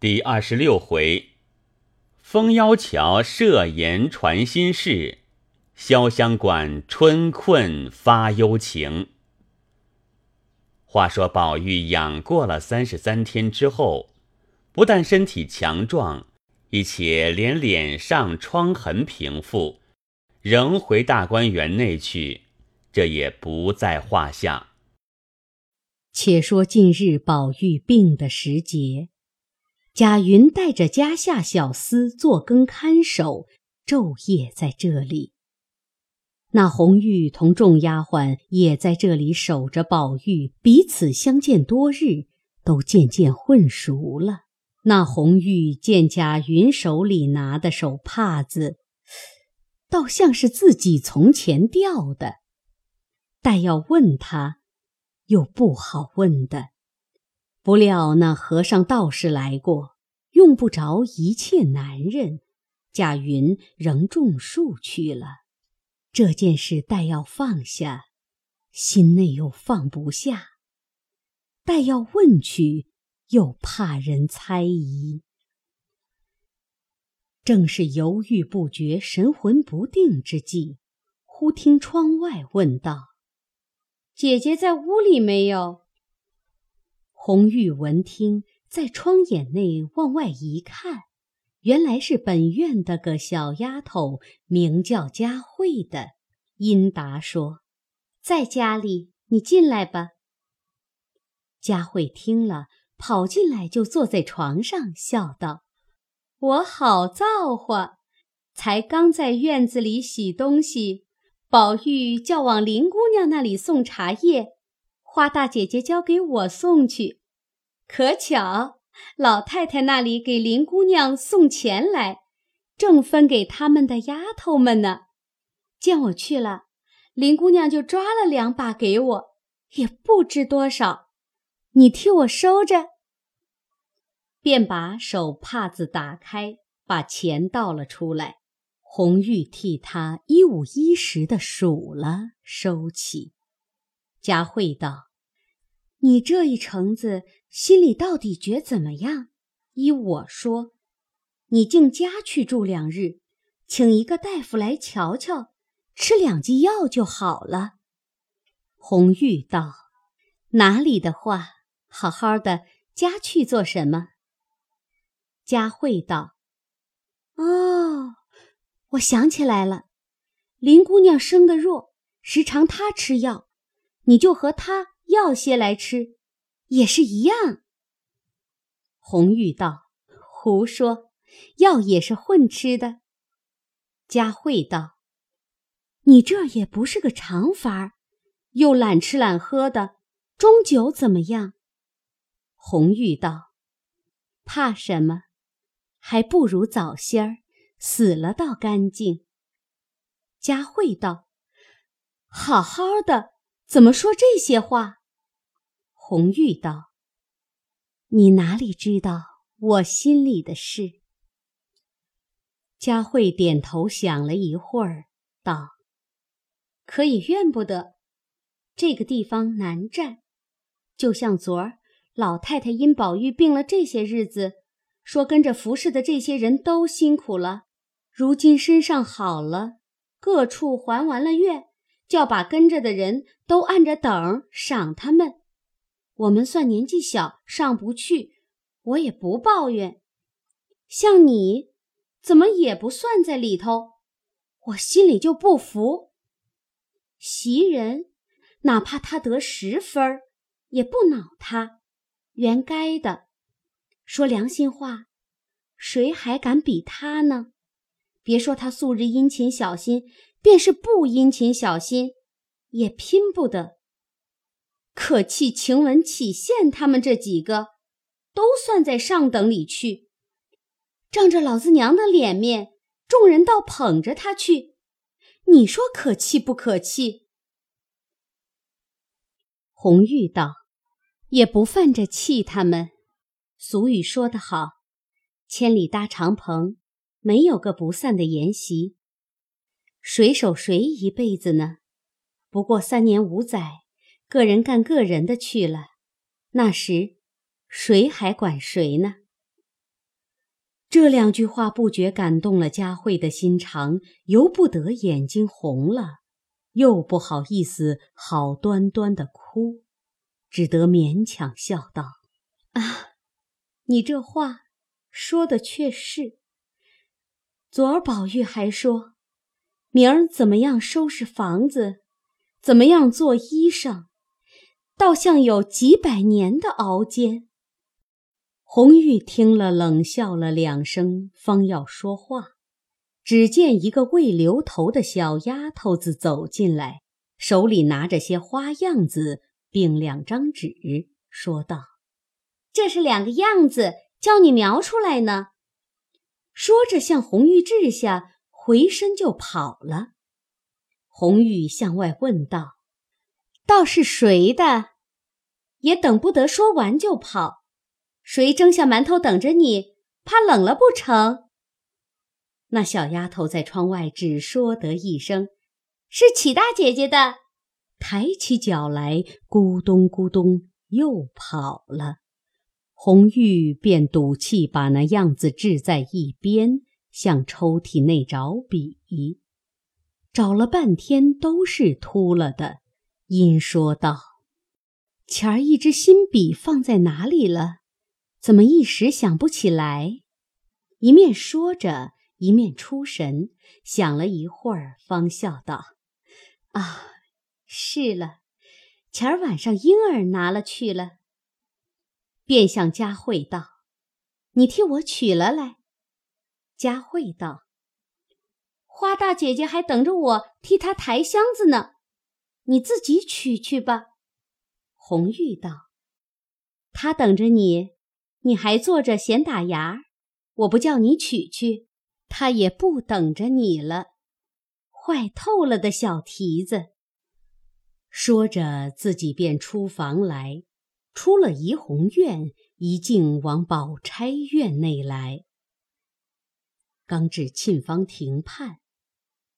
第二十六回，风妖桥设言传心事，潇湘馆春困发幽情。话说宝玉养过了三十三天之后，不但身体强壮，一且连脸上疮痕平复，仍回大观园内去，这也不在话下。且说近日宝玉病的时节。贾云带着家下小厮坐更看守，昼夜在这里。那红玉同众丫鬟也在这里守着宝玉，彼此相见多日，都渐渐混熟了。那红玉见贾云手里拿的手帕子，倒像是自己从前掉的，但要问他，又不好问的。不料那和尚道士来过，用不着一切男人，贾云仍种树去了。这件事待要放下，心内又放不下；待要问去，又怕人猜疑。正是犹豫不决、神魂不定之际，忽听窗外问道：“姐姐在屋里没有？”红玉闻听，在窗眼内往外一看，原来是本院的个小丫头，名叫佳慧的。因答说：“在家里，你进来吧。”佳慧听了，跑进来就坐在床上，笑道：“我好造化，才刚在院子里洗东西，宝玉叫往林姑娘那里送茶叶。”花大姐姐交给我送去，可巧老太太那里给林姑娘送钱来，正分给他们的丫头们呢。见我去了，林姑娘就抓了两把给我，也不知多少，你替我收着。便把手帕子打开，把钱倒了出来。红玉替他一五一十的数了，收起。佳慧道。你这一程子心里到底觉怎么样？依我说，你进家去住两日，请一个大夫来瞧瞧，吃两剂药就好了。红玉道：“哪里的话，好好的家去做什么？”佳慧道：“哦，我想起来了，林姑娘生的弱，时常她吃药，你就和她。”要些来吃，也是一样。红玉道：“胡说，药也是混吃的。”佳慧道：“你这也不是个常法儿，又懒吃懒喝的，终究怎么样？”红玉道：“怕什么？还不如早些儿死了倒干净。”佳慧道：“好好的，怎么说这些话？”红玉道：“你哪里知道我心里的事？”佳慧点头想了一会儿，道：“可也怨不得，这个地方难占。就像昨儿老太太因宝玉病了这些日子，说跟着服侍的这些人都辛苦了，如今身上好了，各处还完了愿，就要把跟着的人都按着等赏他们。”我们算年纪小，上不去，我也不抱怨。像你，怎么也不算在里头，我心里就不服。袭人，哪怕他得十分，也不恼他，原该的。说良心话，谁还敢比他呢？别说他素日殷勤小心，便是不殷勤小心，也拼不得。可气晴雯、启宪他们这几个，都算在上等里去。仗着老子娘的脸面，众人倒捧着他去。你说可气不可气？红玉道：“也不犯着气他们。俗语说得好，千里搭长棚，没有个不散的筵席。谁守谁一辈子呢？不过三年五载。”个人干个人的去了，那时谁还管谁呢？这两句话不觉感动了佳慧的心肠，由不得眼睛红了，又不好意思好端端的哭，只得勉强笑道：“啊，你这话说的却是。昨儿宝玉还说，明儿怎么样收拾房子，怎么样做衣裳，倒像有几百年的熬煎。”红玉听了，冷笑了两声，方要说话，只见一个未留头的小丫头子走进来，手里拿着些花样子，并两张纸，说道：“这是两个样子，叫你描出来呢。”说着，向红玉掷下，回身就跑了。红玉向外问道：“倒是谁的？”也等不得说完就跑。谁蒸下馒头等着你？怕冷了不成？那小丫头在窗外只说得一声：“是启大姐姐的。”抬起脚来，咕咚咕咚又跑了。红玉便赌气把那样子掷在一边，向抽屉内找笔，找了半天都是秃了的，因说道：“前儿一支新笔放在哪里了？”怎么一时想不起来？一面说着，一面出神，想了一会儿，方笑道：“啊，是了，前儿晚上婴儿拿了去了。”便向佳慧道：“你替我取了来。”佳慧道：“花大姐姐还等着我替她抬箱子呢，你自己取去吧。”红玉道：“他等着你。”你还坐着闲打牙，我不叫你取去，他也不等着你了。坏透了的小蹄子。说着，自己便出房来，出了怡红院，一径往宝钗院内来。刚至沁芳亭畔，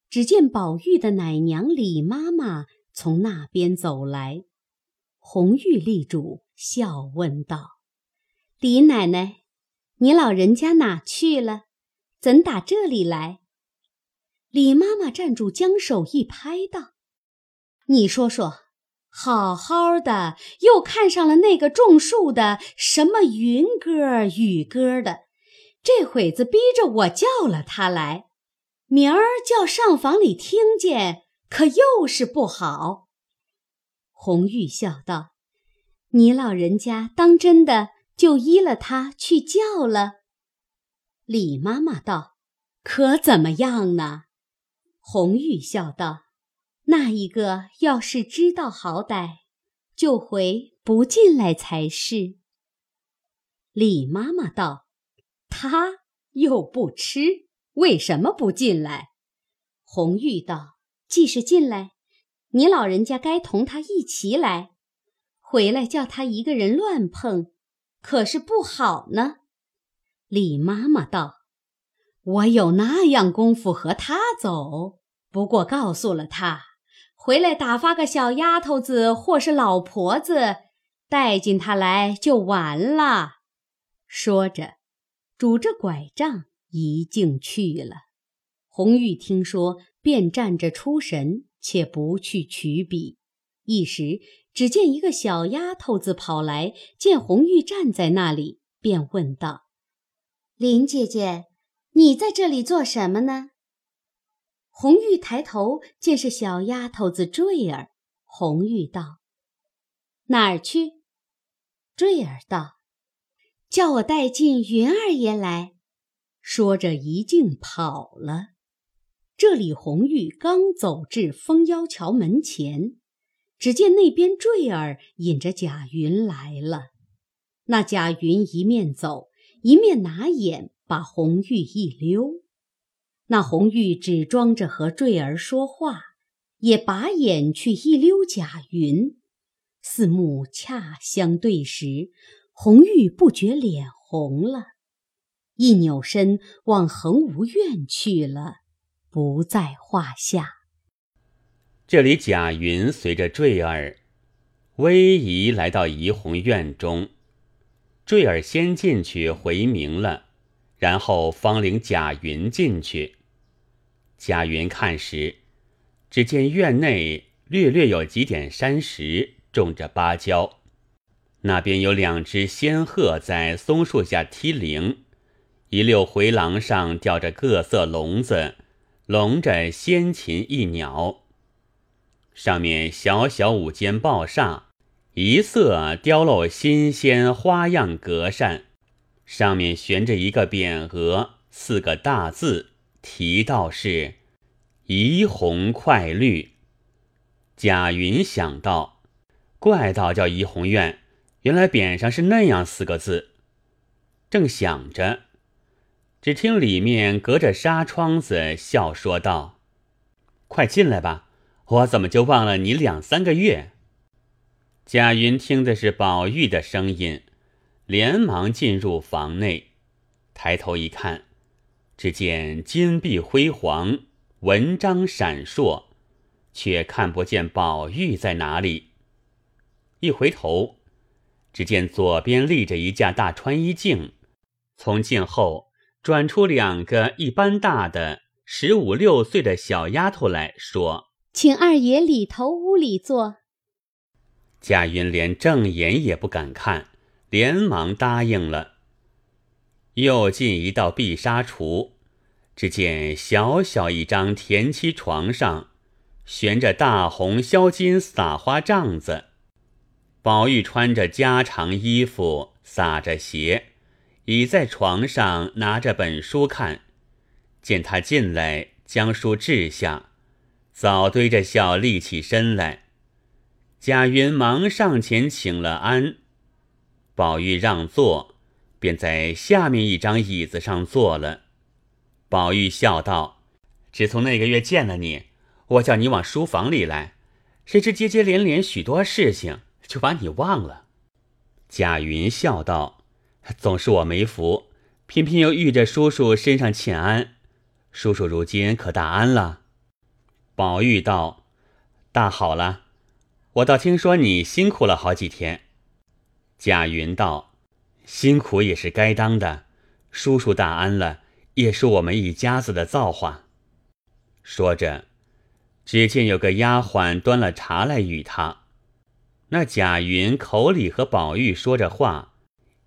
只见宝玉的奶娘李妈妈从那边走来，红玉立住，笑问道。李奶奶，你老人家哪去了？怎打这里来？李妈妈站住，将手一拍，道：“你说说，好好的，又看上了那个种树的，什么云歌、雨歌的，这会子逼着我叫了他来，明儿叫上房里听见，可又是不好。”红玉笑道：“你老人家当真的？”就依了他去叫了。李妈妈道：“可怎么样呢？”红玉笑道：“那一个要是知道好歹，就回不进来才是。”李妈妈道：“他又不吃，为什么不进来？”红玉道：“既是进来，你老人家该同他一起来，回来叫他一个人乱碰。”可是不好呢。李妈妈道：“我有那样功夫和他走，不过告诉了他，回来打发个小丫头子或是老婆子带进他来就完了。”说着，拄着拐杖一径去了。红玉听说，便站着出神，且不去取笔。一时。只见一个小丫头子跑来，见红玉站在那里，便问道：“林姐姐，你在这里做什么呢？”红玉抬头见是小丫头子坠儿，红玉道：“哪儿去？”坠儿道：“叫我带进云二爷来。”说着一径跑了。这里红玉刚走至风腰桥门前。只见那边坠儿引着贾云来了，那贾云一面走，一面拿眼把红玉一溜。那红玉只装着和坠儿说话，也把眼去一溜贾云。四目恰相对时，红玉不觉脸红了，一扭身往恒芜院去了，不在话下。这里贾云随着坠儿，逶迤来到怡红院中。坠儿先进去回明了，然后方领贾云进去。贾云看时，只见院内略略有几点山石，种着芭蕉。那边有两只仙鹤在松树下踢铃，一溜回廊上吊着各色笼子，笼着仙禽一鸟。上面小小五间抱厦，一色雕镂新鲜花样格扇，上面悬着一个匾额，四个大字，题道是“怡红快绿”。贾云想到，怪道叫怡红院。原来匾上是那样四个字，正想着，只听里面隔着纱窗子笑说道：“快进来吧，我怎么就忘了你两三个月？”贾云听的是宝玉的声音，连忙进入房内，抬头一看，只见金碧辉煌，文章闪烁，却看不见宝玉在哪里。一回头。只见左边立着一架大穿衣镜，从镜后转出两个一般大的十五六岁的小丫头来说：“请二爷里头屋里坐。”贾云连正眼也不敢看，连忙答应了。又进一道碧纱橱，只见小小一张田七床上，悬着大红销金撒花帐子。宝玉穿着家常衣服，撒着鞋，倚在床上拿着本书看。见他进来，将书掷下，早堆着笑立起身来。贾云忙上前请了安，宝玉让座，便在下面一张椅子上坐了。宝玉笑道：“只从那个月见了你，我叫你往书房里来，谁知接接连连许多事情。”就把你忘了。贾云笑道：“总是我没福，偏偏又遇着叔叔身上欠安。叔叔如今可大安了？”宝玉道：“大好了。我倒听说你辛苦了好几天。”贾云道：“辛苦也是该当的。叔叔大安了，也是我们一家子的造化。”说着，只见有个丫鬟端了茶来与他。那贾云口里和宝玉说着话，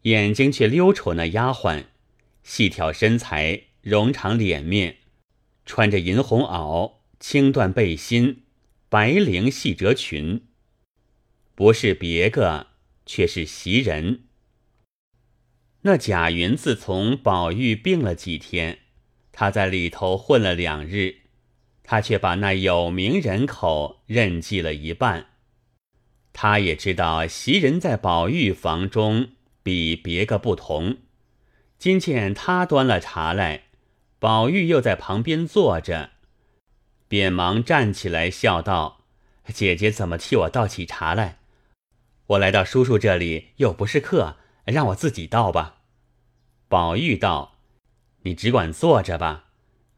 眼睛却溜瞅那丫鬟，细挑身材，容长脸面，穿着银红袄、青缎背心、白绫细褶裙，不是别个，却是袭人。那贾云自从宝玉病了几天，他在里头混了两日，他却把那有名人口认记了一半。他也知道袭人在宝玉房中比别个不同，今见他端了茶来，宝玉又在旁边坐着，便忙站起来笑道：“姐姐怎么替我倒起茶来？我来到叔叔这里又不是客，让我自己倒吧。”宝玉道：“你只管坐着吧，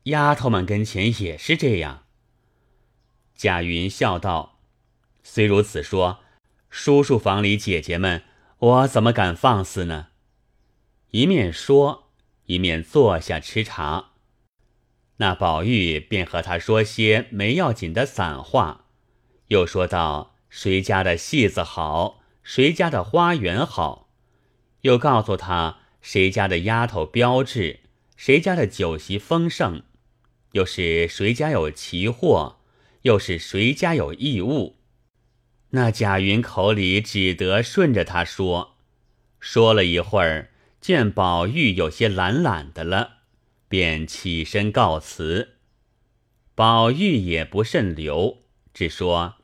丫头们跟前也是这样。”贾云笑道：“虽如此说。”叔叔房里姐姐们，我怎么敢放肆呢？一面说，一面坐下吃茶。那宝玉便和他说些没要紧的散话，又说道：谁家的戏子好，谁家的花园好，又告诉他谁家的丫头标致，谁家的酒席丰盛，又是谁家有奇货，又是谁家有异物。那贾云口里只得顺着他说，说了一会儿，见宝玉有些懒懒的了，便起身告辞。宝玉也不甚留，只说：“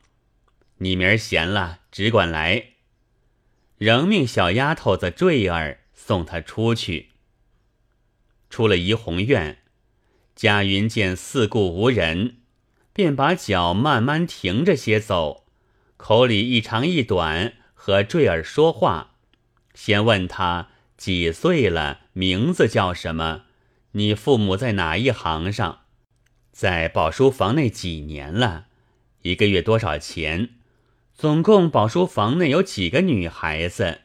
你明儿闲了，只管来。”仍命小丫头子坠儿送他出去。出了怡红院，贾云见四顾无人，便把脚慢慢停着些走。口里一长一短和坠儿说话，先问他几岁了，名字叫什么？你父母在哪一行上？在宝书房内几年了？一个月多少钱？总共宝书房内有几个女孩子？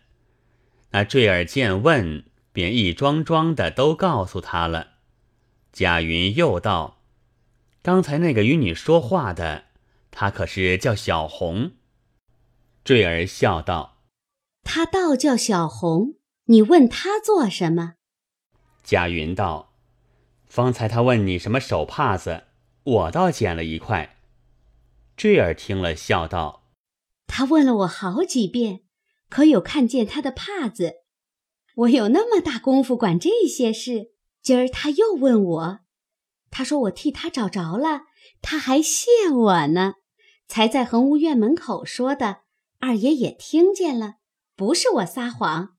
那坠儿见问，便一桩桩的都告诉他了。贾云又道：“刚才那个与你说话的，他可是叫小红？”坠儿笑道：“他倒叫小红，你问他做什么？”贾云道：“方才他问你什么手帕子，我倒捡了一块。”坠儿听了，笑道：“他问了我好几遍，可有看见他的帕子？我有那么大功夫管这些事？今儿他又问我，他说我替他找着了，他还谢我呢。才在恒芜院门口说的，二爷也听见了，不是我撒谎。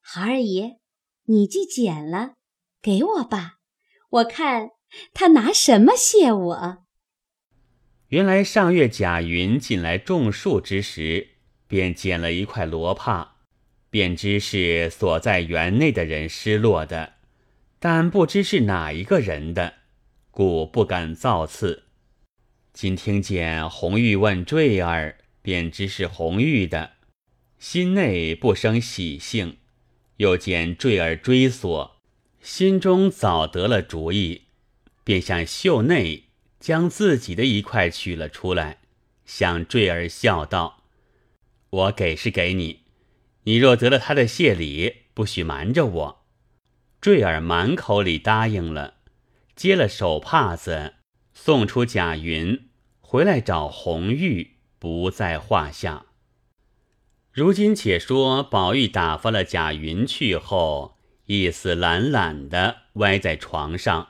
好二爷，你既捡了，给我吧，我看他拿什么谢我。”原来上月贾云进来种树之时，便捡了一块罗帕，便知是所在园内的人失落的，但不知是哪一个人的，故不敢造次。今听见红玉问坠儿，便知是红玉的，心内不生喜兴，又见坠儿追索，心中早得了主意，便向袖内。将自己的一块取了出来，向坠儿笑道：“我给是给你，你若得了他的谢礼，不许瞒着我。”坠儿满口里答应了，接了手帕子，送出贾云，回来找红玉，不在话下。如今且说宝玉打发了贾云去后，意思懒懒的歪在床上。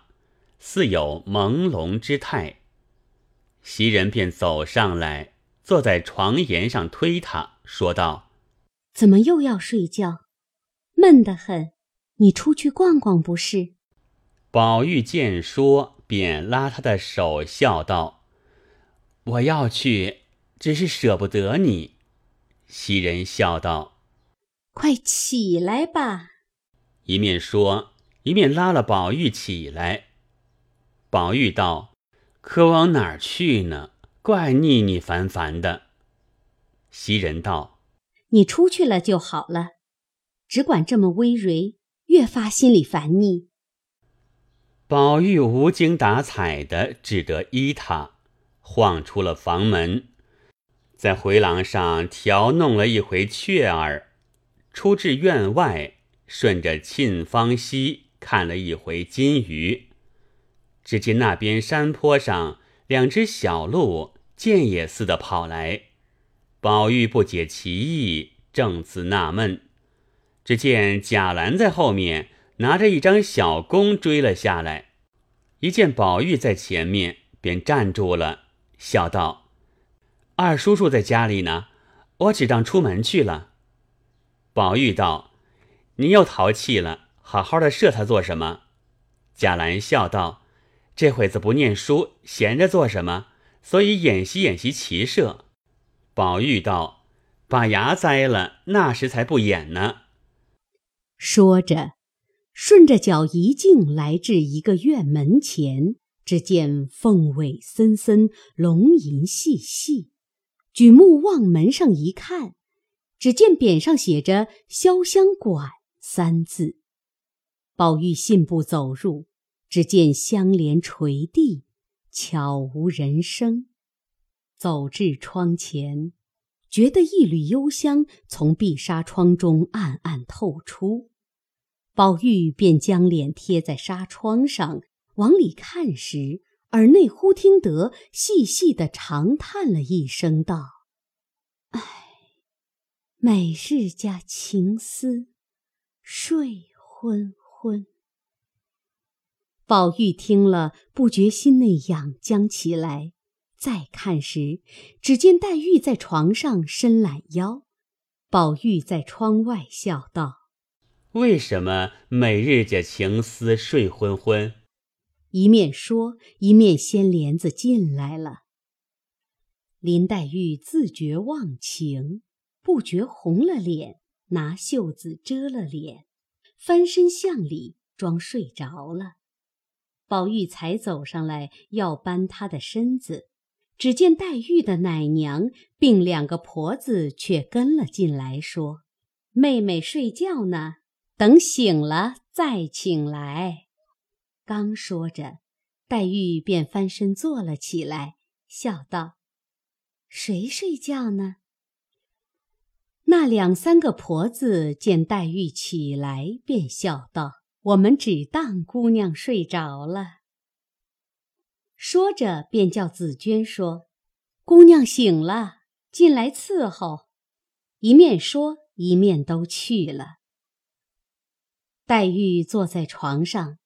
似有朦胧之态，袭人便走上来，坐在床沿上推他，说道：“怎么又要睡觉？闷得很，你出去逛逛不是？”宝玉见说，便拉他的手，笑道：“我要去，只是舍不得你。”袭人笑道：“快起来吧！”一面说，一面拉了宝玉起来。宝玉道：“可往哪儿去呢？怪腻腻烦烦的。”袭人道：“你出去了就好了，只管这么微蕤，越发心里烦腻。”宝玉无精打采的，只得依他，晃出了房门，在回廊上调弄了一回雀儿，出至院外，顺着沁芳溪看了一回金鱼。只见那边山坡上两只小鹿箭也似的跑来，宝玉不解其意，正自纳闷，只见贾兰在后面拿着一张小弓追了下来，一见宝玉在前面，便站住了，笑道：“二叔叔在家里呢，我只当出门去了。”宝玉道：“你又淘气了，好好的射他做什么？”贾兰笑道。这会子不念书，闲着做什么？所以演习演习骑射。宝玉道：“把牙栽了，那时才不演呢。”说着，顺着脚一径来至一个院门前，只见凤尾森森，龙吟细细。举目望门上一看，只见匾上写着“潇湘馆”三字。宝玉信步走入。只见香帘垂地，悄无人声。走至窗前，觉得一缕幽香从碧纱窗中暗暗透出。宝玉便将脸贴在纱窗上，往里看时，耳内忽听得细细的长叹了一声，道：“唉，每日加情思，睡昏昏。”宝玉听了，不觉心内痒僵起来。再看时，只见黛玉在床上伸懒腰，宝玉在窗外笑道：“为什么每日家情思睡昏昏？”一面说，一面掀帘子进来了。林黛玉自觉忘情，不觉红了脸，拿袖子遮了脸，翻身向里装睡着了。宝玉才走上来要搬她的身子，只见黛玉的奶娘并两个婆子却跟了进来，说：“妹妹睡觉呢，等醒了再请来。”刚说着，黛玉便翻身坐了起来，笑道：“谁睡觉呢？”那两三个婆子见黛玉起来，便笑道：“我们只当姑娘睡着了。”说着，便叫紫娟说：“姑娘醒了，进来伺候。”一面说，一面都去了。黛玉坐在床上，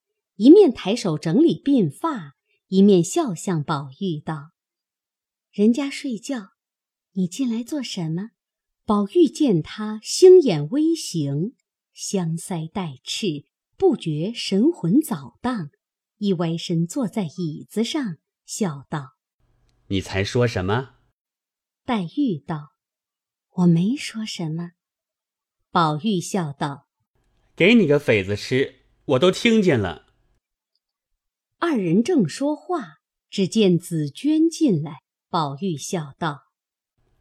一面抬手整理鬓发，一面笑向宝玉道：“人家睡觉，你进来做什么？”宝玉见他星眼微行，香腮带赤，不觉神魂早荡，一歪身坐在椅子上，笑道：“你才说什么？”黛玉道：“我没说什么。”宝玉笑道：“给你个匪子吃，我都听见了。”二人正说话，只见紫娟进来，宝玉笑道：“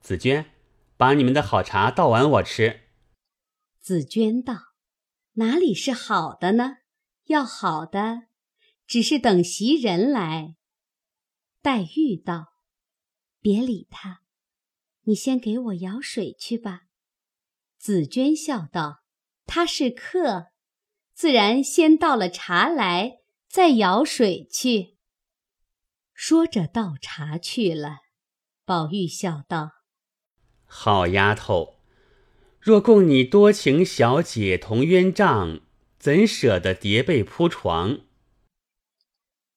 紫娟。”把你们的好茶倒碗我吃。紫娟道：“哪里是好的呢？要好的，只是等袭人来。”黛玉道：“别理他，你先给我舀水去吧。”紫娟笑道：“他是客，自然先倒了茶来，再舀水去。”说着倒茶去了。宝玉笑道。好丫头，若供你多情小姐同鸳帐，怎舍得叠被铺床？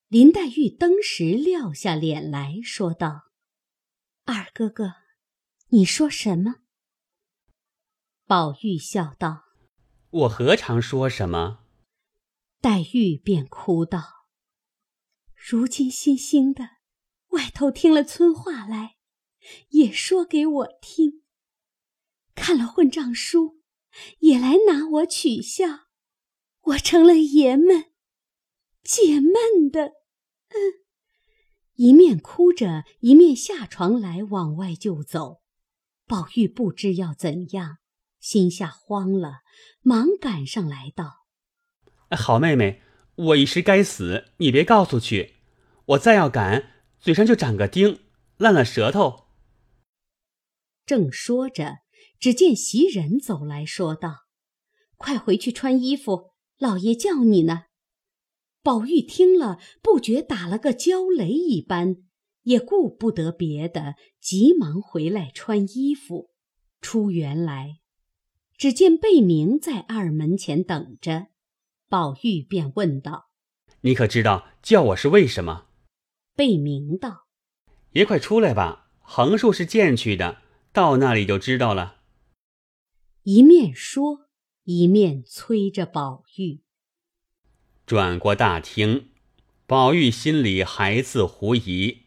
林黛玉登时撂下脸来说道：“二哥哥，你说什么？”宝玉笑道：“我何尝说什么？”黛玉便哭道：“如今星星的，外头听了村话来。”也说给我听，看了混账书，也来拿我取笑，我成了爷们，解闷的。嗯，一面哭着，一面下床来往外就走。宝玉不知要怎样，心下慌了，忙赶上来道：“好妹妹，我一时该死，你别告诉去，我再要赶，嘴上就长个钉，烂了舌头。”正说着，只见袭人走来说道：“快回去穿衣服，老爷叫你呢。”宝玉听了，不觉打了个焦雷一般，也顾不得别的，急忙回来穿衣服。出园来，只见贝明在二门前等着，宝玉便问道：“你可知道叫我是为什么？”贝明道：“爷快出来吧，横竖是见去的。”到那里就知道了。一面说，一面催着宝玉。转过大厅，宝玉心里还自狐疑，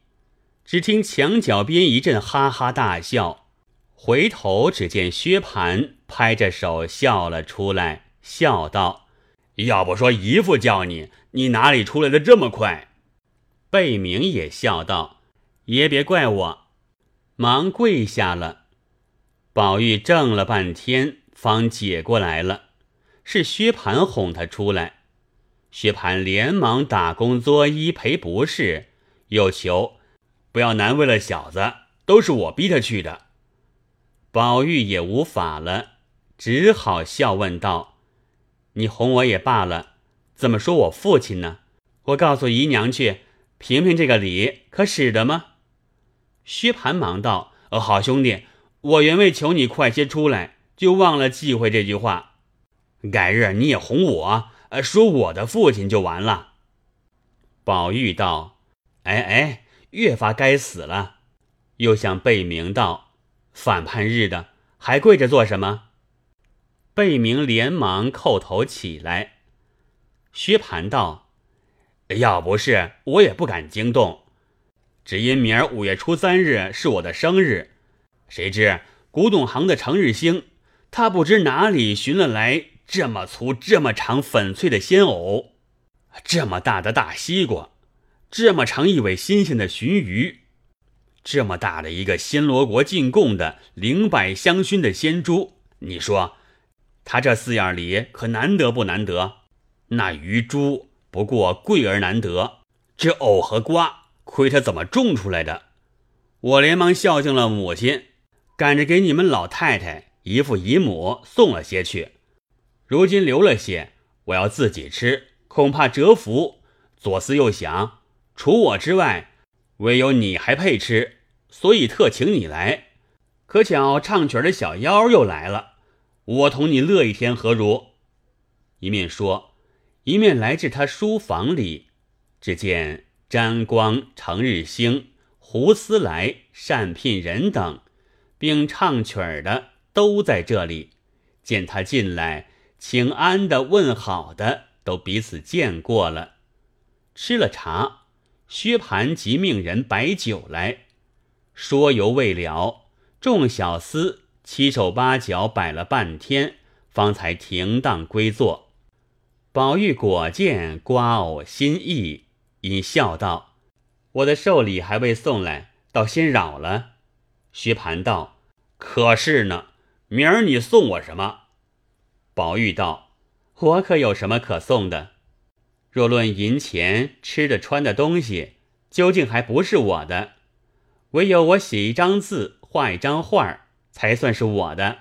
只听墙角边一阵哈哈大笑，回头只见薛蟠拍着手笑了出来，笑道：“要不说姨父叫你，你哪里出来的这么快？”贝明也笑道：“爷别怪我。”忙跪下了，宝玉怔了半天，方解过来了。是薛蟠哄他出来，薛蟠连忙打工作揖赔不是，又求不要难为了小子，都是我逼他去的。宝玉也无法了，只好笑问道：“你哄我也罢了，怎么说我父亲呢？我告诉姨娘去，评评这个理，可使得吗？”薛蟠忙道：“呃，好兄弟，我原为求你快些出来，就忘了忌讳这句话。改日你也哄我，呃，说我的父亲就完了。”宝玉道：“哎哎，越发该死了。”又向贝明道：“反叛日的，还跪着做什么？”贝明连忙叩头起来。薛蟠道：“要不是我也不敢惊动。”只因明儿五月初三日是我的生日，谁知古董行的程日兴，他不知哪里寻了来这么粗、这么长、粉脆的鲜藕，这么大的大西瓜，这么长一尾新鲜的鲟鱼，这么大的一个暹罗国进贡的灵柏香薰的鲜珠。你说，他这四样礼可难得不难得？那鱼珠不过贵而难得，这藕和瓜亏他怎么种出来的？我连忙孝敬了母亲，赶着给你们老太太、姨父、姨母送了些去。如今留了些，我要自己吃，恐怕折福。左思右想，除我之外，唯有你还配吃，所以特请你来。可巧唱曲的小妖又来了，我同你乐一天何如？一面说，一面来至他书房里，只见沾光、程日兴、胡思来、单聘人等，并唱曲儿的都在这里。见他进来，请安的、问好的，都彼此见过了。吃了茶，薛蟠即命人摆酒来，说犹未了。众小厮七手八脚摆了半天，方才停当归坐。宝玉果见瓜藕心意，因笑道：“我的寿礼还未送来，倒先扰了。”薛蟠道：“可是呢，明儿你送我什么？”宝玉道：“我可有什么可送的？若论银钱、吃的穿的东西，究竟还不是我的，唯有我写一张字。”画一张画儿才算是我的。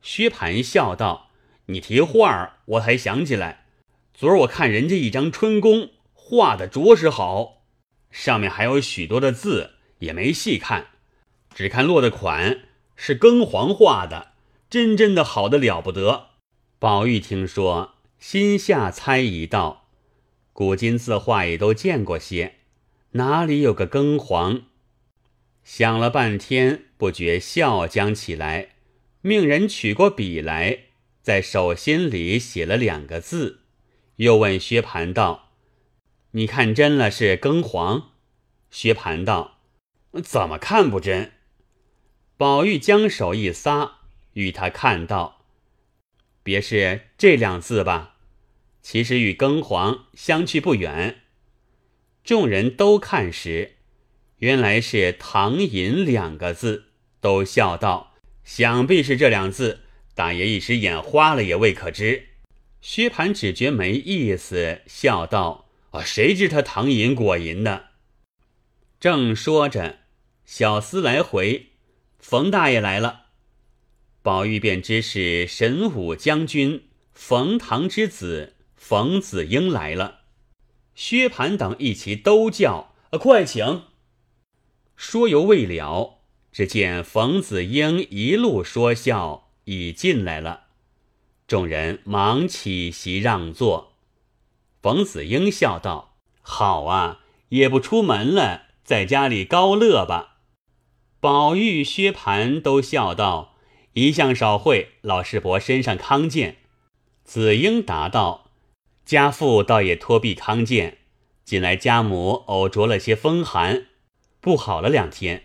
薛蟠笑道：“你提画儿，我才想起来，昨儿我看人家一张春宫画的着实好，上面还有许多的字，也没细看，只看落的款是庚黄画的，真真的好的了不得。”宝玉听说，心下猜疑道：“古今字画也都见过些，哪里有个庚黄？”想了半天，不觉笑将起来，命人取过笔来，在手心里写了两个字，又问薛蟠道：“你看真了是庚黄？”薛蟠道：“怎么看不真？”宝玉将手一撒，与他看道：“别是这两字吧？其实与庚黄相去不远。”众人都看时。原来是“唐寅”两个字，都笑道：“想必是这两字，大爷一时眼花了，也未可知。”薛蟠只觉没意思，笑道：“啊，谁知他唐寅果寅呢？”正说着，小厮来回，冯大爷来了，宝玉便知是神武将军冯唐之子冯子英来了。薛蟠等一齐都叫：“啊，快请！”说犹未了，只见冯子英一路说笑，已进来了。众人忙起席让座。冯子英笑道：“好啊，也不出门了，在家里高乐吧。”宝玉、薛蟠都笑道：“一向少会，老师伯身上康健。”子英答道：“家父倒也托庇康健，近来家母偶着了些风寒。”不好了两天。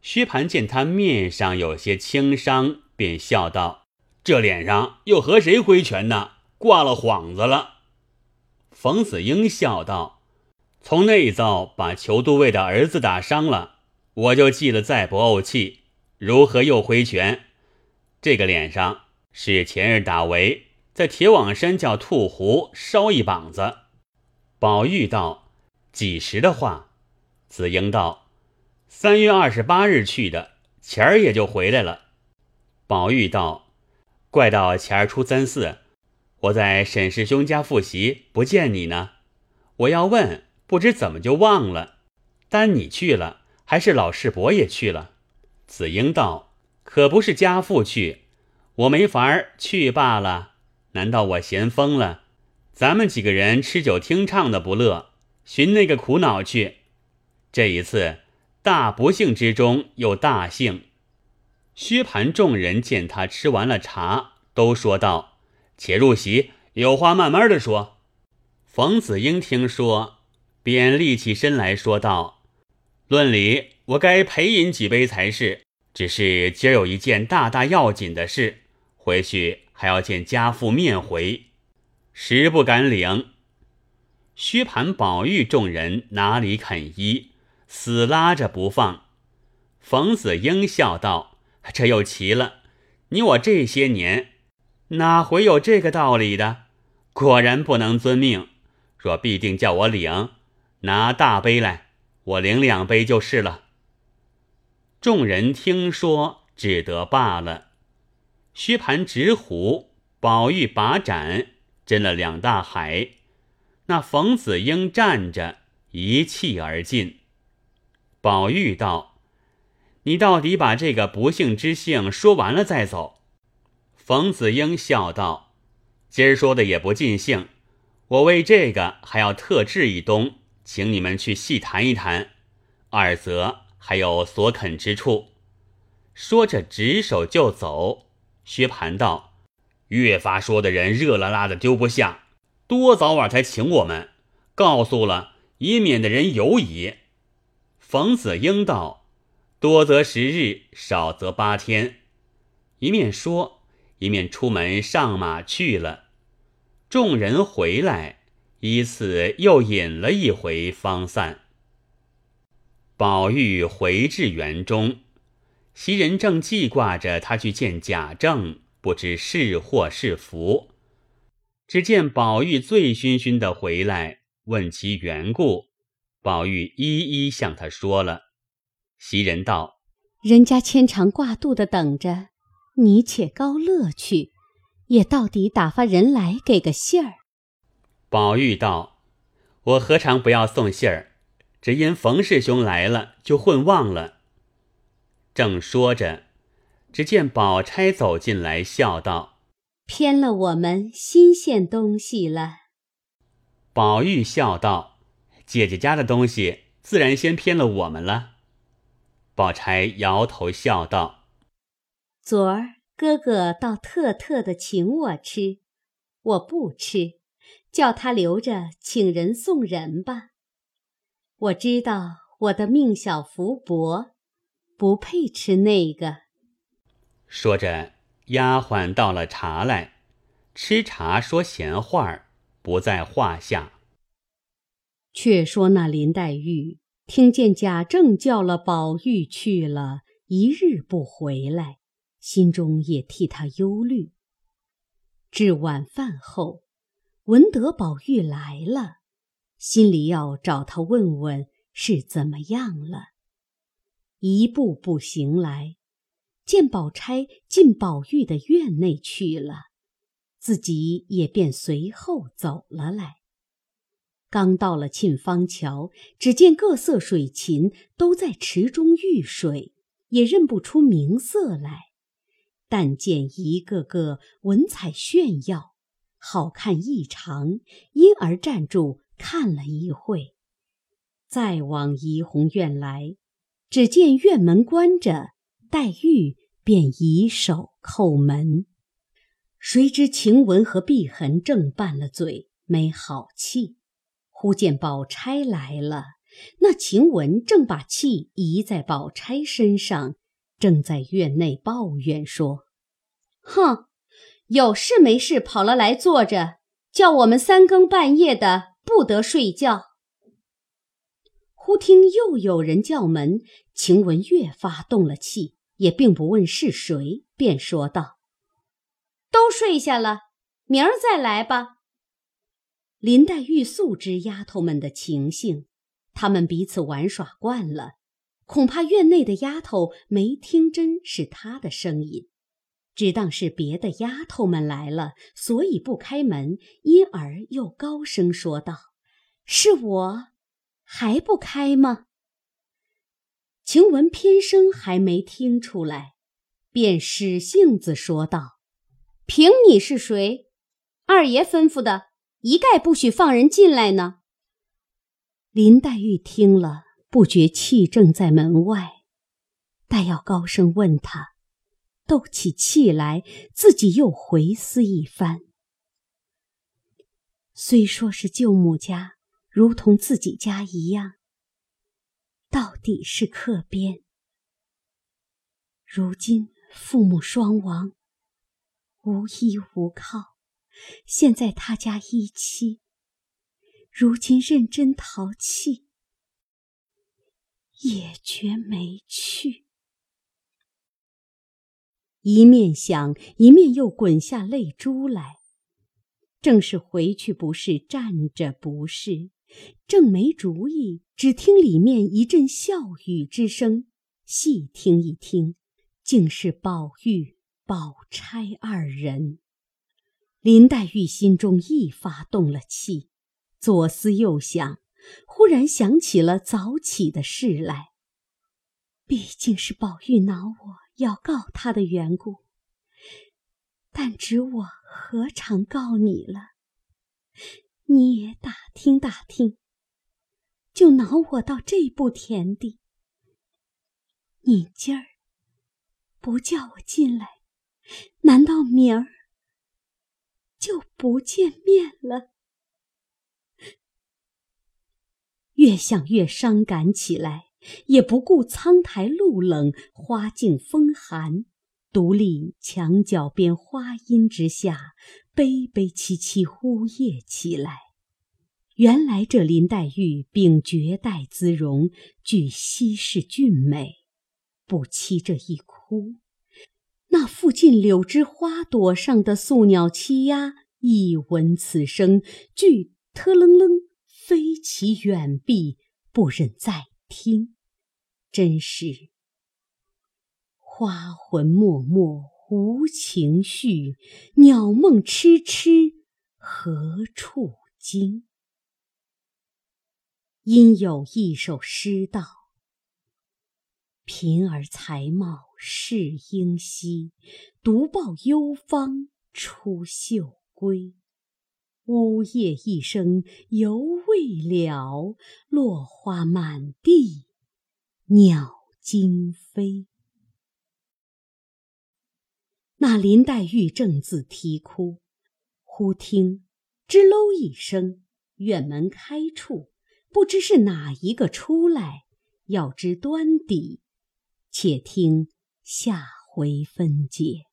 薛蟠见他面上有些轻伤，便笑道：“这脸上又和谁挥拳呢？挂了幌子了。”冯子英笑道：“从那一遭把裘都尉的儿子打伤了，我就记了再不怄气，如何又挥拳？这个脸上是前日打围，在铁网山叫兔胡烧一膀子。”宝玉道：“几时的话？”子英道：“三月二十八日去的，前儿也就回来了。”宝玉道：“怪到前儿初三四，我在沈师兄家复习，不见你呢。我要问，不知怎么就忘了。单你去了，还是老世伯也去了？”子英道：“可不是家父去，我没法儿去罢了。难道我闲疯了？咱们几个人吃酒听唱的不乐，寻那个苦恼去。”这一次大不幸之中又大幸。薛蟠众人见他吃完了茶，都说道：“且入席，有话慢慢的说。”冯子英听说，便立起身来说道：“论理，我该陪饮几杯才是。只是今儿有一件大大要紧的事，回去还要见家父面回，实不敢领。”薛蟠、宝玉众人哪里肯依？死拉着不放，冯子英笑道：“这又奇了，你我这些年哪回有这个道理的？果然不能遵命。若必定叫我领，拿大杯来，我领两杯就是了。”众人听说，只得罢了。薛蟠执壶，宝玉把盏，斟了两大海。那冯子英站着，一气而尽。宝玉道：“你到底把这个不幸之幸说完了再走。”冯子英笑道：“今儿说的也不尽兴，我为这个还要特制一东，请你们去细谈一谈。二则还有所肯之处。”说着执手就走。薛蟠道：“越发说的人热辣辣的丢不下，多早晚才请我们？告诉了，以免的人犹疑。”冯子英道：“多则十日，少则八天。”一面说，一面出门上马去了。众人回来，依次又饮了一回，方散。宝玉回至园中。袭人正记挂着他去见贾政，不知是祸是福。只见宝玉醉醺醺的回来，问其缘故，宝玉一一向他说了。袭人道：“人家牵肠挂肚的等着，你且高乐去，也到底打发人来给个信儿。”宝玉道：“我何尝不要送信儿？只因冯师兄来了，就混忘了。”正说着，只见宝钗走进来，笑道：“偏了我们新鲜东西了。”宝玉笑道：“姐姐家的东西，自然先偏了我们了。”宝钗摇头笑道：“昨儿哥哥倒特特的请我吃，我不吃，叫他留着请人送人吧。我知道我的命小福薄。”不配吃那个。说着，丫鬟倒了茶来，吃茶说闲话儿不在话下。却说那林黛玉听见贾政叫了宝玉去了一日不回来，心中也替他忧虑。至晚饭后，闻得宝玉来了，心里要找他问问是怎么样了。一步步行来，见宝钗进宝玉的院内去了，自己也便随后走了来。刚到了沁芳桥，只见各色水禽都在池中浴水，也认不出名色来，但见一个个文采炫耀，好看异常，因而站住看了一会，再往怡红院来。只见院门关着，黛玉便以手叩门。谁知晴雯和碧痕正拌了嘴，没好气。忽见宝钗来了，那晴雯正把气移在宝钗身上，正在院内抱怨说：“哼，有事没事跑了来坐着，叫我们三更半夜的不得睡觉。”忽听又有人叫门，晴雯越发动了气，也并不问是谁，便说道：“都睡下了，明儿再来吧。”林黛玉素知丫头们的情性，她们彼此玩耍惯了，恐怕院内的丫头没听真是她的声音，只当是别的丫头们来了，所以不开门，因而又高声说道：“是我。”还不开吗？晴雯偏生还没听出来，便使性子说道：“凭你是谁？二爷吩咐的，一概不许放人进来呢。”林黛玉听了，不觉气正在门外，待要高声问他，斗起气来，自己又回思一番。虽说是舅母家。如同自己家一样，到底是客边。如今父母双亡，无依无靠，现在他家一妻，如今认真淘气，也觉没趣。一面想，一面又滚下泪珠来。正是回去不是，站着不是，正没主意，只听里面一阵笑语之声，细听一听，竟是宝玉、宝钗二人。林黛玉心中一发动了气，左思右想，忽然想起了早起的事来。毕竟是宝玉恼我要告他的缘故，但只我何尝告你了？你也打听打听，就恼我到这步田地。你今儿不叫我进来，难道明儿就不见面了？越想越伤感起来。也不顾苍苔露冷，花径风寒，独立墙角边花荫之下，悲悲戚戚呜咽起来。原来这林黛玉秉绝代姿容，具稀世俊美，不期这一哭，那附近柳枝花朵上的宿鸟栖鸦，一闻此声，俱特楞楞飞起远避，不忍再。听，真是花魂脉脉无情绪，鸟梦痴痴何处惊？因有一首诗道：“贫儿才貌是英稀，独抱幽芳出岫归。”呜咽一声犹未了，落花满地鸟惊飞。那林黛玉正自啼哭，忽听吱喽一声，院门开处，不知是哪一个出来。要知端底，且听下回分解。